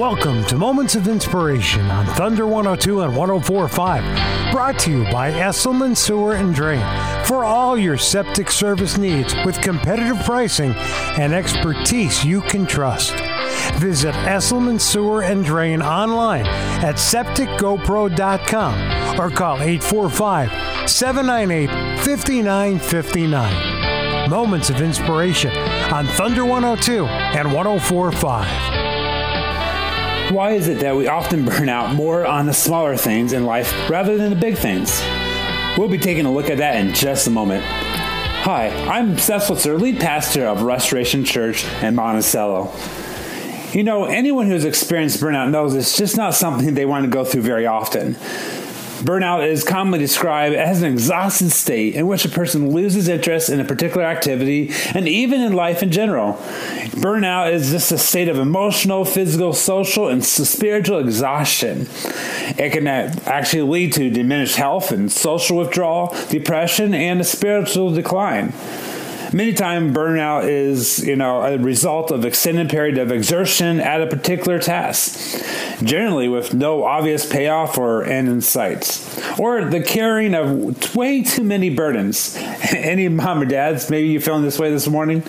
Welcome to Moments of Inspiration on Thunder 102 and 1045, brought to you by Esselman Sewer and Drain for all your septic service needs with competitive pricing and expertise you can trust. Visit Esselman Sewer and Drain online at septicgopro.com or call 845 798 5959. Moments of Inspiration on Thunder 102 and 1045. Why is it that we often burn out more on the smaller things in life rather than the big things? We'll be taking a look at that in just a moment. Hi, I'm Seth Switzer, lead pastor of Restoration Church in Monticello. You know, anyone who's experienced burnout knows it's just not something they want to go through very often. Burnout is commonly described as an exhausted state in which a person loses interest in a particular activity and even in life in general. Burnout is just a state of emotional, physical, social, and spiritual exhaustion. It can actually lead to diminished health and social withdrawal, depression, and a spiritual decline. Many times, burnout is, you know, a result of extended period of exertion at a particular task, generally with no obvious payoff or end in sight, or the carrying of way too many burdens. Any mom or dads, maybe you're feeling this way this morning.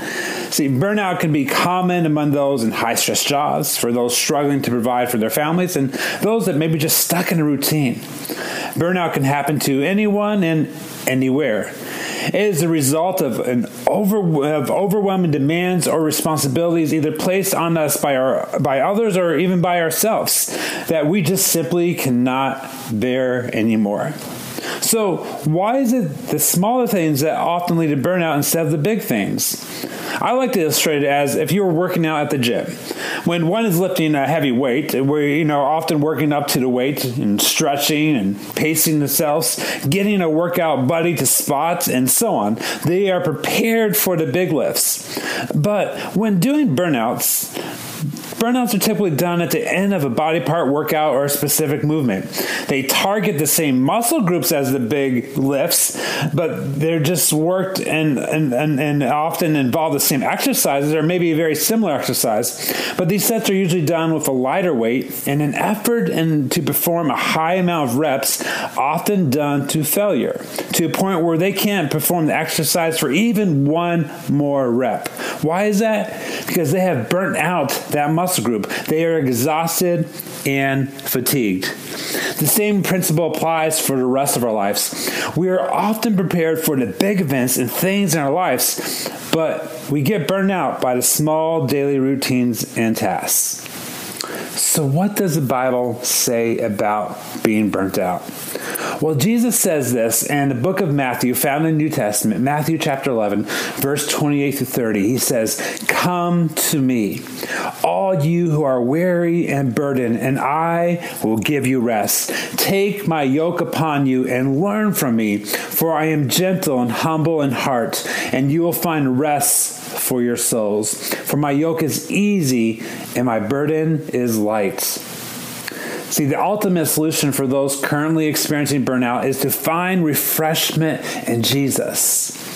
See, burnout can be common among those in high stress jobs, for those struggling to provide for their families, and those that may be just stuck in a routine. Burnout can happen to anyone and anywhere. It is the result of an over, of overwhelming demands or responsibilities either placed on us by our by others or even by ourselves that we just simply cannot bear anymore. So, why is it the smaller things that often lead to burnout instead of the big things? I like to illustrate it as if you were working out at the gym. When one is lifting a heavy weight, we're you know often working up to the weight and stretching and pacing themselves, getting a workout buddy to spot, and so on. They are prepared for the big lifts. But when doing burnouts, Burnouts are typically done at the end of a body part workout or a specific movement. They target the same muscle groups as the big lifts, but they're just worked and, and, and, and often involve the same exercises or maybe a very similar exercise. But these sets are usually done with a lighter weight and an effort and to perform a high amount of reps, often done to failure, to a point where they can't perform the exercise for even one more rep. Why is that? Because they have burnt out that muscle group. They are exhausted and fatigued. The same principle applies for the rest of our lives. We are often prepared for the big events and things in our lives, but we get burned out by the small daily routines and tasks. So, what does the Bible say about being burnt out? Well, Jesus says this in the book of Matthew, found in the New Testament, Matthew chapter 11, verse 28 to 30. He says, Come to me, all you who are weary and burdened, and I will give you rest. Take my yoke upon you and learn from me, for I am gentle and humble in heart, and you will find rest for your souls. For my yoke is easy and my burden is light. See, the ultimate solution for those currently experiencing burnout is to find refreshment in Jesus.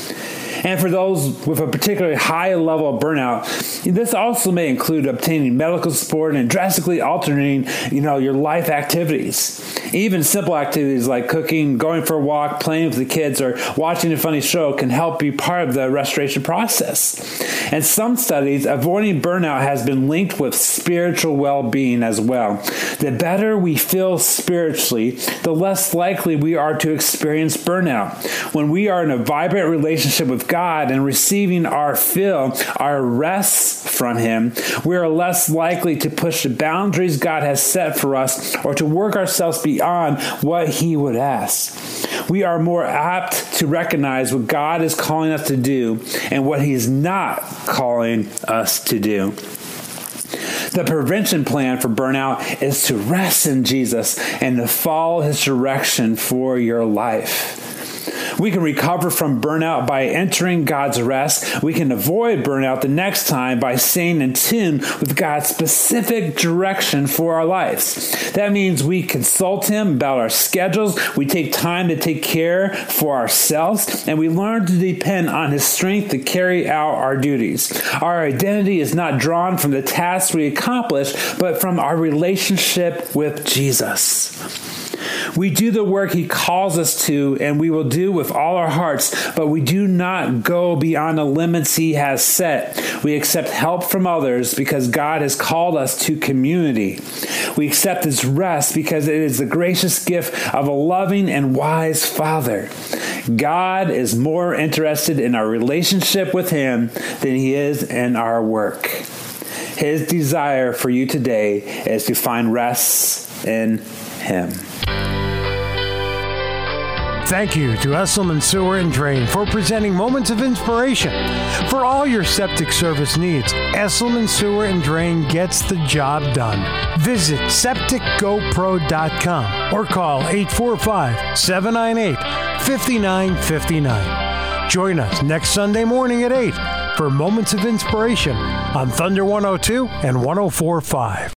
And for those with a particularly high level of burnout, this also may include obtaining medical support and drastically alternating, you know, your life activities. Even simple activities like cooking, going for a walk, playing with the kids, or watching a funny show can help be part of the restoration process. And some studies, avoiding burnout has been linked with spiritual well-being as well. The better we feel spiritually, the less likely we are to experience burnout. When we are in a vibrant relationship with God, God and receiving our fill, our rest from Him, we are less likely to push the boundaries God has set for us or to work ourselves beyond what He would ask. We are more apt to recognize what God is calling us to do and what He is not calling us to do. The prevention plan for burnout is to rest in Jesus and to follow his direction for your life. We can recover from burnout by entering God's rest. We can avoid burnout the next time by staying in tune with God's specific direction for our lives. That means we consult Him about our schedules, we take time to take care for ourselves, and we learn to depend on His strength to carry out our duties. Our identity is not drawn from the tasks we accomplish, but from our relationship with Jesus. We do the work He calls us to, and we will do with all our hearts, but we do not go beyond the limits He has set. We accept help from others because God has called us to community. We accept His rest because it is the gracious gift of a loving and wise Father. God is more interested in our relationship with Him than He is in our work. His desire for you today is to find rest in Him. Thank you to Esselman Sewer and Drain for presenting Moments of Inspiration. For all your septic service needs, Esselman Sewer and Drain gets the job done. Visit septicgopro.com or call 845 798 5959. Join us next Sunday morning at 8 for Moments of Inspiration on Thunder 102 and 1045.